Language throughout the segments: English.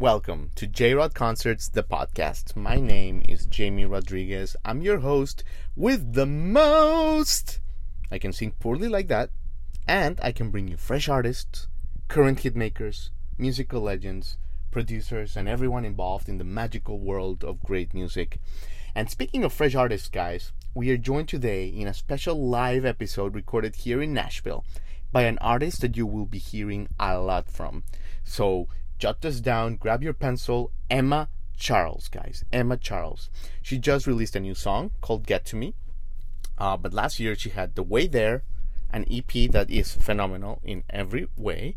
Welcome to J Rod Concerts, the podcast. My name is Jamie Rodriguez. I'm your host with the most. I can sing poorly like that, and I can bring you fresh artists, current hit makers, musical legends, producers, and everyone involved in the magical world of great music. And speaking of fresh artists, guys, we are joined today in a special live episode recorded here in Nashville by an artist that you will be hearing a lot from. So jot this down, grab your pencil. Emma Charles, guys. Emma Charles. She just released a new song called Get to Me. Uh, but last year she had The Way There, an EP that is phenomenal in every way.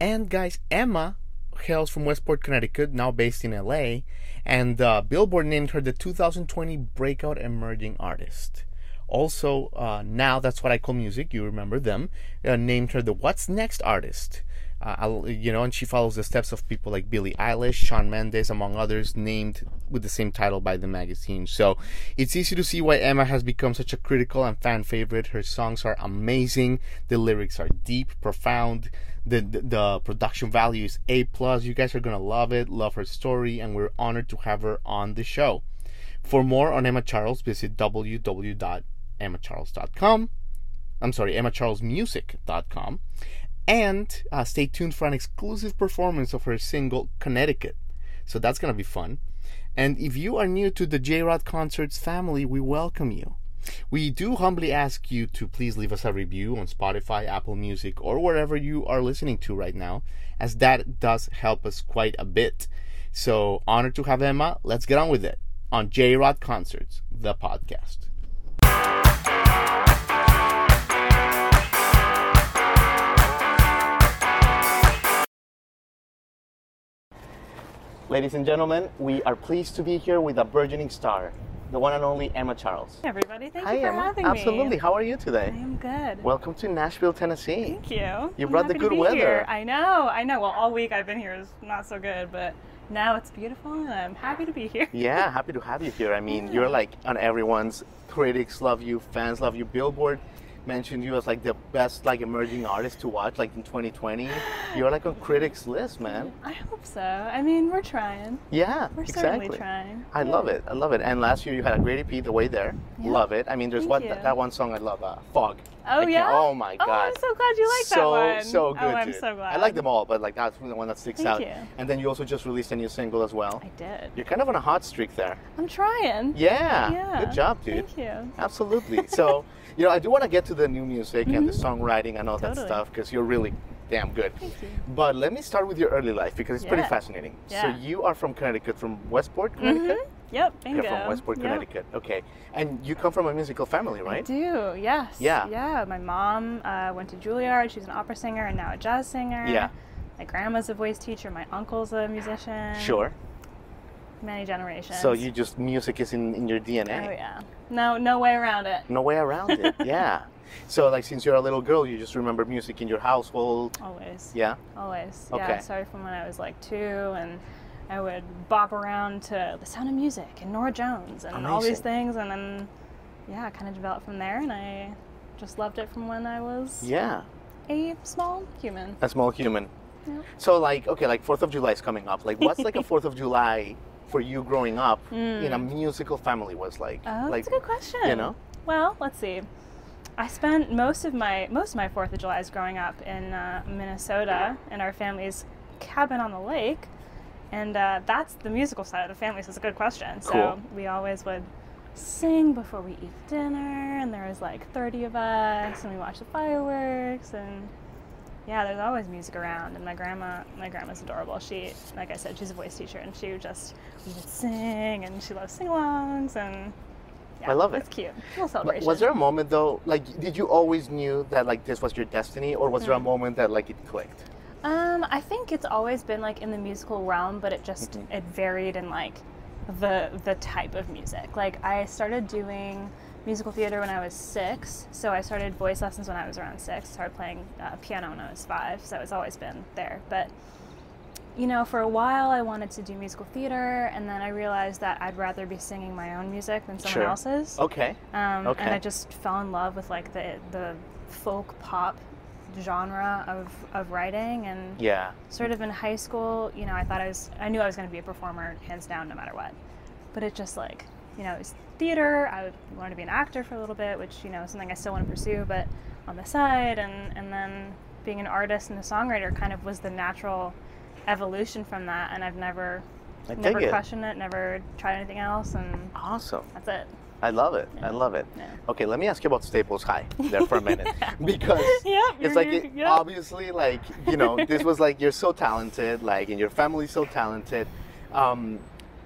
And guys, Emma hails from Westport, Connecticut, now based in LA. And uh, Billboard named her the 2020 Breakout Emerging Artist. Also, uh, now that's what I call music. You remember them. Uh, named her the What's Next Artist uh, you know, and she follows the steps of people like Billie Eilish, Shawn Mendes, among others, named with the same title by the magazine. So it's easy to see why Emma has become such a critical and fan favorite. Her songs are amazing. The lyrics are deep, profound. The, the, the production value is A plus. You guys are gonna love it, love her story, and we're honored to have her on the show. For more on Emma Charles, visit www.emmacharles.com. I'm sorry, emmacharlesmusic.com and uh, stay tuned for an exclusive performance of her single Connecticut. So that's going to be fun. And if you are new to the J Rod Concerts family, we welcome you. We do humbly ask you to please leave us a review on Spotify, Apple Music, or wherever you are listening to right now, as that does help us quite a bit. So, honored to have Emma. Let's get on with it on J Rod Concerts, the podcast. Ladies and gentlemen, we are pleased to be here with a burgeoning star, the one and only Emma Charles. Hey everybody, thank Hi, you for Emma. having Absolutely. me. Absolutely. How are you today? I am good. Welcome to Nashville, Tennessee. Thank you. You I'm brought the good weather. Here. I know, I know. Well, all week I've been here is not so good, but now it's beautiful and I'm happy to be here. Yeah, happy to have you here. I mean, you're like on everyone's critics love you, fans love you. Billboard mentioned you as like the best like emerging artist to watch like in 2020. You're like on critics list, man. I hope so. I mean, we're trying. Yeah, We're exactly. certainly trying. I love it. I love it. And last year you had a great EP, The Way There. Yeah. Love it. I mean, there's Thank what that, one song I love, uh, Fog. Oh yeah. Oh my god. Oh. I'm so glad you like so, that one. So good. Oh, I'm dude. so glad. I like them all, but like that's the one that sticks Thank out. you. And then you also just released a new single as well. I did. You're kind of on a hot streak there. I'm trying. Yeah. Yeah. Good job, dude. Thank you. Absolutely. So, you know, I do want to get to the new music and the songwriting and all that Mm-hmm. Stuff because you're really damn good. But let me start with your early life because it's pretty fascinating. Yeah. So you are from Connecticut, from Westport, Connecticut. Mhm. Yep. Bingo. You're from Westport, Yep. Connecticut. Okay. And you come from a musical family, I right? do, yes. Yeah. Yeah. My mom uh, went to Juilliard. She's an opera singer and now a jazz singer. Yeah. My grandma's a voice teacher. My uncle's a musician. Sure. Many generations. So you just music is in, in your DNA. Oh yeah. No, no way around it. No way around it. yeah. So like since you're a little girl, you just remember music in your household. Always. Yeah. Always. Okay. Yeah. Started from when I was like two, and I would bop around to The Sound of Music and Norah Jones and all these things, and then yeah, kind of developed from there, and I just loved it from when I was Yeah. a small human. A small human. Yeah. So like okay, like Fourth of July is coming up. Like what's like a Fourth of July for you growing up in a musical family was like? Mm. Oh, like that's a good question. you know? Well, let's see. I spent most of my most of my Fourth of July's growing up in uh, Minnesota in our family's cabin on the lake, and uh, that's the musical side of the family. So it's a good question. Cool. So we always would sing before we eat dinner, and there was like thirty of us, and we watched the fireworks, and yeah, there's always music around. And my grandma, my grandma's adorable. She, like I said, she's a voice teacher, and she would just we would sing, and she loves sing-alongs, and yeah, I love it. It's cute. Little celebration. was there a moment though, like, did you always knew that like this was your destiny, or was there a Hmm. moment that like it clicked? Um, I think it's always been like in the musical realm, but it just Mm-hmm. it varied in like the the type of music. Like I started doing musical theater when I was six, so I started voice lessons when I was around six. Started playing uh, piano when I was five, so it's always been there. But you know, for a while I wanted to do musical theater, and then I realized that I'd rather be singing my own music than someone Sure. else's. Okay. Um, Okay. And I just fell in love with like the the folk pop genre of, of writing and Yeah. sort of in high school, you know, I thought I was, I knew I was going to be a performer hands down no matter what. But it just like, you know, it was theater. I wanted to be an actor for a little bit, which, you know, is something I still want to pursue, but on the side. And, and then being an artist and a songwriter kind of was the natural evolution from that. And I've never, I never it. questioned it, never tried anything else. And Awesome. that's it. I love it. I love it. Yeah. Okay, let me ask you about Staples High there for a minute because Yep, it's like it, yep. obviously like you know this was like you're so talented like and your family's so talented. Um,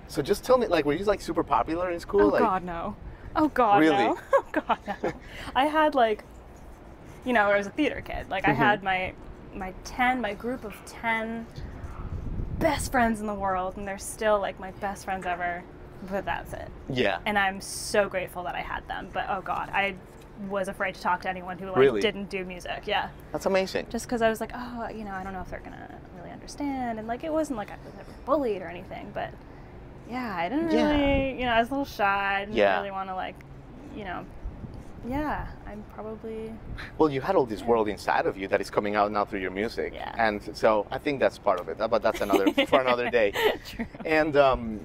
so just tell me like were you like super popular in school? Oh like, God, no. Oh God, Really? no. Oh God, no. I had like, you know, I was a theater kid. Like I Mm-hmm. had my my ten, my group of ten best friends in the world, and they're still like my best friends ever. But that's it. Yeah. And I'm so grateful that I had them. But oh God, I was afraid to talk to anyone who like Really? didn't do music. Yeah. That's amazing. Just because I was like, oh, you know, I don't know if they're gonna really understand, and like it wasn't like I was ever bullied or anything, but yeah, I didn't Yeah. really, you know, I was a little shy. I didn't Yeah. really want to like, you know, yeah, I'm probably Well, you had all this world inside of you that is coming out now through your music, Yeah. and so I think that's part of it. But that's another for another day. True. And um,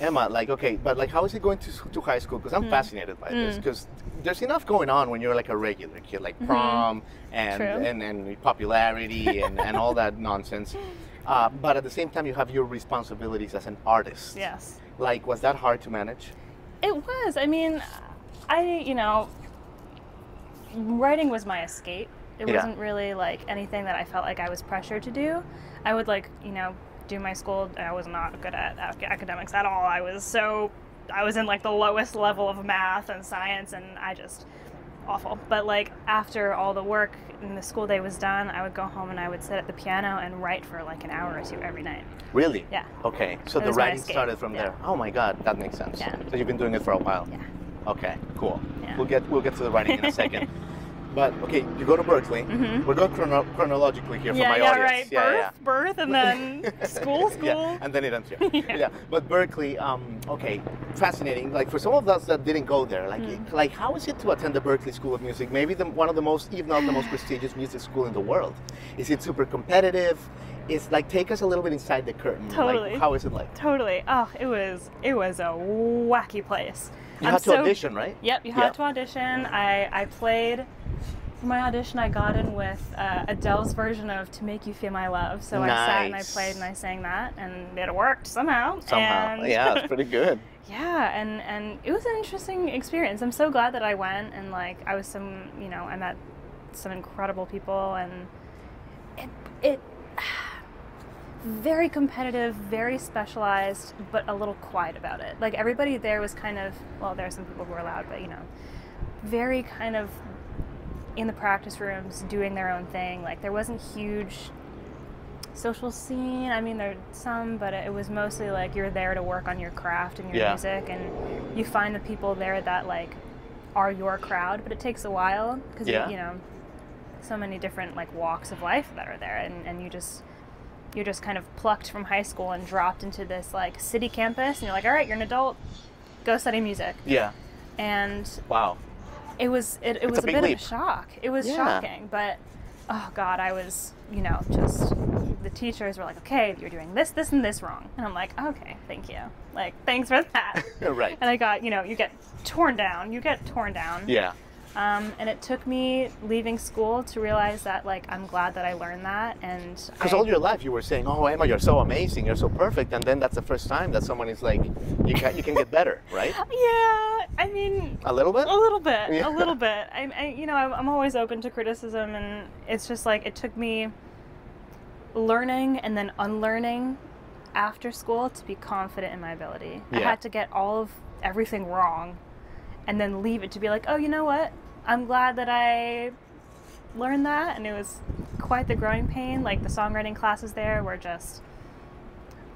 Emma, like, okay, but like, how is it going to to high school? Because I'm Hmm. fascinated by this. Because there's enough going on when you're like a regular kid, like prom and Mm-hmm. True. and, and popularity and, and all that nonsense. Uh, but at the same time, you have your responsibilities as an artist. yes. Like, was that hard to manage? It was. I mean, I, you know, writing was my escape. It Yeah. wasn't really like anything that I felt like I was pressured to do. I would like, you know, do my school. I was not good at academics at all. I was so, I was in like the lowest level of math and science, and I just awful. But like after all the work and the school day was done, I would go home and I would sit at the piano and write for like an hour or two every night. Really? Yeah. Okay, so the writing started from Yeah. there. Oh my God, that makes sense. Yeah. So you've been doing it for a while. Yeah. Okay, cool. Yeah. We'll get we'll get to the writing in a second. But okay, you go to Berklee. We're going chrono- chronologically here for Mm-hmm. yeah, my yeah, audience. right. Yeah, birth, yeah. birth, and then school, school. Yeah, and then it ends here. Yeah. yeah. But Berklee, um, okay, fascinating. Like for some of us that didn't go there, like, Mm. like how is it to attend the Berklee School of Music? Maybe the, one of the most, if not the most prestigious music school in the world. Is it super competitive? It's like take us a little bit inside the curtain. Totally. Like, how is it like? Totally. Oh, it was it was a wacky place. You I'm had to so- audition, right? Yep, you had Yeah. to audition. I I played. For my audition, I got in with uh, Adele's version of "To Make You Feel My Love." So I sat and I played and I sang that, and it worked somehow. Somehow. And- Yeah, it's pretty good. yeah, and and it was an interesting experience. I'm so glad that I went and like I was some, you know, I met some incredible people and it it very competitive, very specialized, but a little quiet about it. Like everybody there was kind of well, there are some people who were loud, but you know, very kind of in the practice rooms doing their own thing. Like there wasn't huge social scene. I mean, there's some, but it was mostly like you're there to work on your craft and your Yeah. music, and you find the people there that like are your crowd. But it takes a while because Yeah. you know so many different like walks of life that are there, and and you just you're just kind of plucked from high school and dropped into this like city campus, and you're like, all right, you're an adult, go study music, Yeah. and Wow. it was it, it was a a, bit leap. of a shock. It was Yeah. shocking, but oh god, I was you know just the teachers were like, okay, you're doing this, this, and this wrong, and I'm like, okay, thank you, like thanks for that. right. And I got you know you get torn down, you get torn down. Yeah. Um, and it took me leaving school to realize that like I'm glad that I learned that and Because all your life you were saying, "Oh, Emma, you're so amazing, you're so perfect," and then that's the first time that someone is like, "You can you can get better," right? yeah, I mean A little bit. A little bit, Yeah. a little bit. I, I you know, I'm, I'm always open to criticism, and it's just like it took me learning and then unlearning after school to be confident in my ability. I had to get all of everything wrong, and then leave it to be like, oh, you know what? I'm glad that I learned that, and it was quite the growing pain. Like the songwriting classes there were just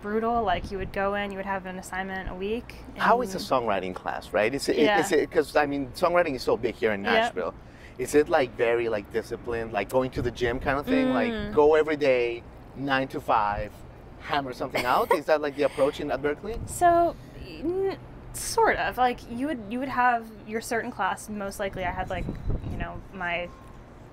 brutal. Like you would go in, you would have an assignment a week. How is a songwriting class, right? Is it, Yeah. is it, because I mean, songwriting is so big here in Yep. Nashville. Is it like very like disciplined, like going to the gym kind of thing? Mm. Like go every day, nine to five, hammer something out? is that like the approach in at Berklee? So, sort of. Like you would you would have your certain class. Most likely, I had like you know my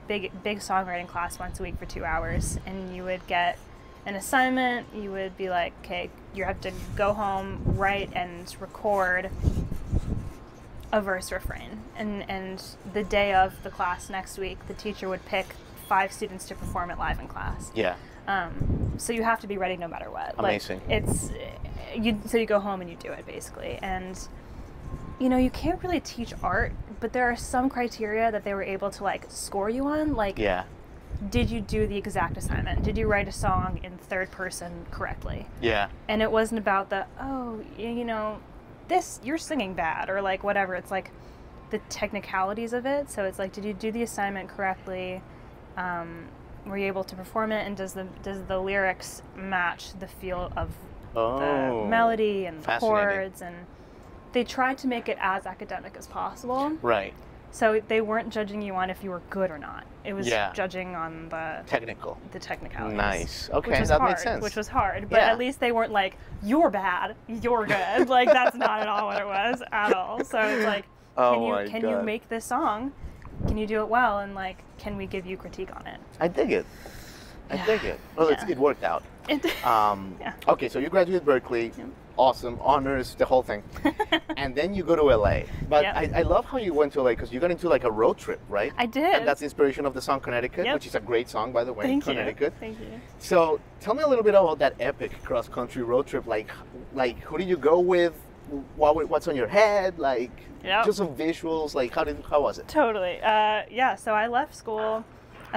big big songwriting class once a week for two hours, and you would get an assignment. You would be like, okay, you have to go home, write, and record a verse refrain. And and the day of the class next week, the teacher would pick five students to perform it live in class. Yeah. Um, so you have to be ready no matter what. Amazing. Like, it's you. So you go home and you do it basically, and you know you can't really teach art, but there are some criteria that they were able to like score you on. Like, Yeah. did you do the exact assignment? Did you write a song in third person correctly? Yeah. And it wasn't about the oh, you know, this you're singing bad or like whatever. It's like the technicalities of it. So it's like, did you do the assignment correctly? Um, were you able to perform it? And does the does the lyrics match the feel of Oh. the melody and the chords? And they tried to make it as academic as possible. Right. So they weren't judging you on if you were good or not. It was Yeah. judging on the Technical. the technicalities. Nice. Okay, which was that hard, makes sense. Which was hard, but Yeah. at least they weren't like you're bad, you're good. like that's not at all what it was at all. So it's like, Oh can you can you make this song? Can you do it well? And like, can we give you critique on it? I dig it. I Yeah. dig it. Well, it worked out. Um, Yeah. Okay, so you graduate Berklee, Yep. awesome, honors, the whole thing, and then you go to LA. But Yep. I, I love how you went to LA because you got into like a road trip, right? I did. And that's the inspiration of the song Connecticut, Yep. which is a great song, by the way. Thank Connecticut. you. Thank you. So tell me a little bit about that epic cross country road trip. Like, like who did you go with? What, what's on your head? Like, Yep. just some visuals. Like, how did how was it? Totally. Uh, yeah. So I left school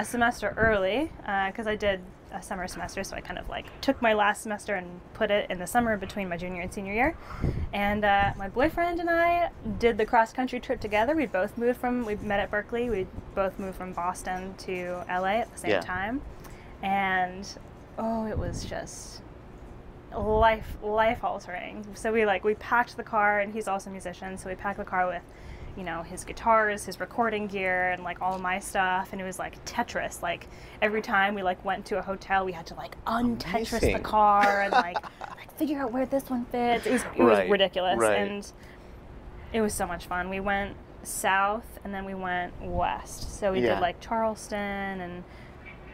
a semester early because I did a summer semester. So I kind of like took my last semester and put it in the summer between my junior and senior year. And uh, my boyfriend and I did the cross country trip together. We both moved from. We met at Berklee. We both moved from Boston to LA at the same Yeah. time. And oh, it was just life life altering. So we like we packed the car and he's also a musician, so we packed the car with you know his guitars, his recording gear and like all my stuff and it was like Tetris. Like every time we like went to a hotel, we had to like un-Tetris the car and like like figure out where this one fits. It was it was ridiculous right. and it was so much fun. We went south and then we went west. So we Yeah. did like Charleston and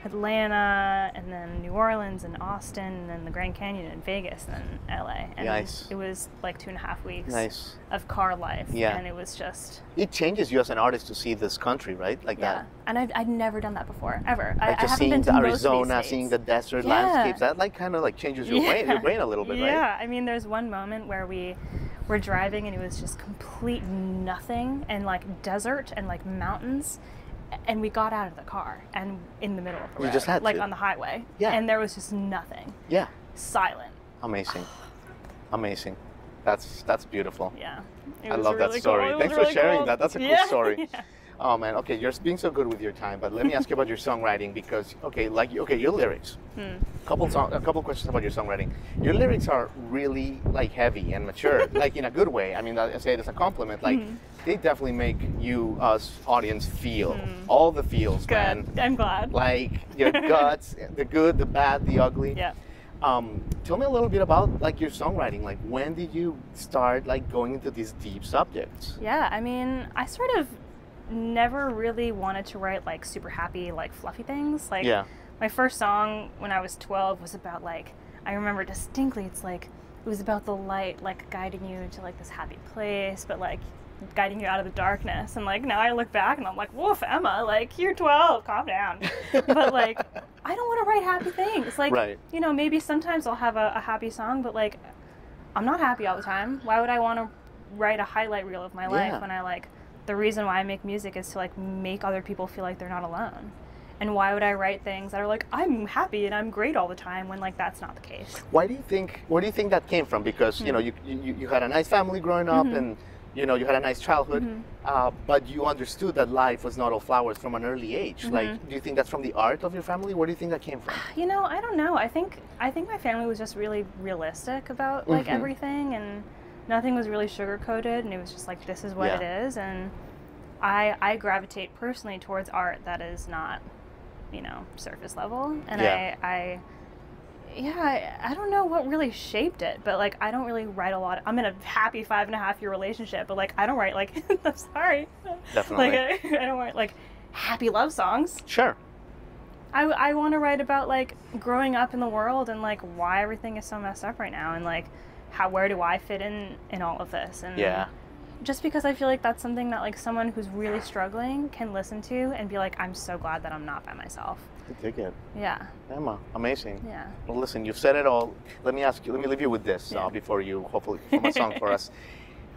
Atlanta and then New Orleans and Austin and then the Grand Canyon and Vegas and then LA. And Nice. it was like two and a half weeks Nice. of car life. Yeah. And it was just It changes you as an artist to see this country, right? Like yeah. that. And I've, I'd never done that before, ever. I, Like I just haven't seeing been to Arizona, seeing the desert Yeah. landscapes, that like kind of like changes your brain, your brain a little bit, yeah. right? Yeah. I mean, there's one moment where we were driving and it was just complete nothing and like desert and like mountains. And we got out of the car and in the middle of the You road, just had like to. on the highway. Yeah. And there was just nothing, Yeah, silent. amazing, amazing. That's that's beautiful. Yeah. I love that story. Cool. Thanks for sharing cool. that. That's a cool Yeah, story. yeah. Oh man, okay, you're being so good with your time, but let me ask you about your songwriting because okay, like okay, your lyrics. Hmm. Couple song, a couple questions about your songwriting. Your lyrics are really like heavy and mature, like in a good way. I mean, I say it as a compliment. Like Hmm. they definitely make you, us audience, feel all the feels, man. Good. I'm glad. Like your guts, the good, the bad, the ugly. yeah. Um, tell me a little bit about like your songwriting. Like when did you start like going into these deep subjects? Yeah, I mean, I sort of never really wanted to write like super happy, like fluffy things. Like Yeah. my first song when I was 12 was about like I remember distinctly it's like it was about the light like guiding you to like this happy place, but like guiding you out of the darkness. And like now I look back and I'm like, "Woof, Emma, like you're 12, calm down." but like I don't want to write happy things. Like Right. you know, maybe sometimes I'll have a, a happy song, but like I'm not happy all the time. Why would I want to write a highlight reel of my life Yeah. when I like the reason why I make music is to like make other people feel like they're not alone. And why would I write things that are like I'm happy and I'm great all the time when like that's not the case? Why do you think? Where do you think that came from? Because Hmm. you know you, you you had a nice family growing up, Mm-hmm. and you know, you had a nice childhood, Mm-hmm. uh, but you understood that life was not all flowers from an early age. Mm-hmm. Like, do you think that's from the art of your family? Where do you think that came from? You know, I don't know. I think I think my family was just really realistic about like Mhm. everything, and nothing was really sugar coated, and it was just like this is what Yeah. it is, and I I gravitate personally towards art that is not, you know, surface level, and Yeah. I I. Yeah, I, I don't know what really shaped it, but like I don't really write a lot. I'm in a happy five and a half year relationship, but like I don't write like I'm sorry, Definitely. like I, I don't write like happy love songs. Sure. I, I want to write about like growing up in the world and like why everything is so messed up right now and like how where do I fit in in all of this and Yeah. just because I feel like that's something that like someone who's really struggling can listen to and be like I'm so glad that I'm not by myself. I dig it. Yeah. Emma, amazing. Yeah. Well, listen, you've said it all. Let me ask you. Let me leave you with this Yeah. uh, before you hopefully perform a song for us.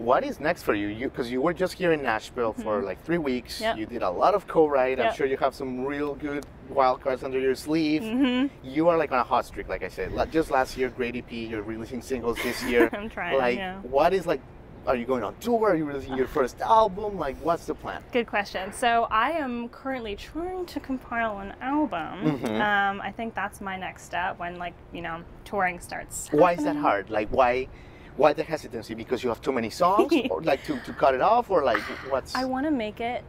What is next for you? You because you were just here in Nashville for like three weeks. Yep. You did a lot of co-write. I'm sure you have some real good wild cards under your sleeve. Mhm. You are like on a hot streak, like I said. Just last year, great EP. You're releasing singles this year. I'm trying, Like, yeah. what is like? Are you going on tour? Are you releasing your first album? Like, what's the plan? Good question. So I am currently trying to compile an album. Mm -hmm. Um, I think that's my next step when like you know touring starts. Why is that hard? Like, why? Why the hesitancy? Because you have too many songs, or like to, to cut it off, or like what's? I want to make it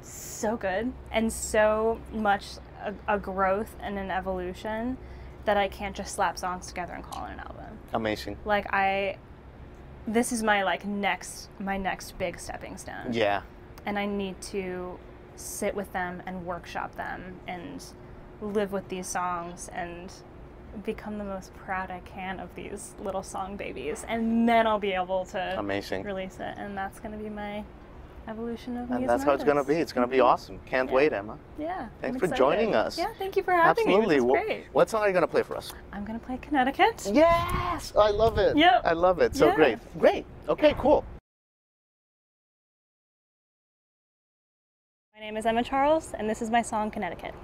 so good and so much a, a growth and an evolution that I can't just slap songs together and call it an album. Amazing. Like I, this is my like next my next big stepping stone, Yeah. and I need to sit with them and workshop them and live with these songs and become the most proud I can of these little song babies, and then I'll be able to Amazing. release it, and that's going to be my evolution of And that's how it's gonna be. It's gonna be awesome. Can't Yeah. wait, Emma. Yeah. Thanks I'm for excited. joining us. Yeah, thank you for having Absolutely. me. This. What song are you gonna play for us? I'm gonna play Connecticut. Yes, I love it. Yep. I love it. So Yeah. great. Great. Okay, cool. My name is Emma Charles, and this is my song Connecticut.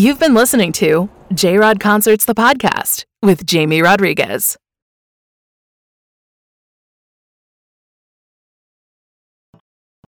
You've been listening to J Rod Concerts, the podcast with Jamie Rodriguez.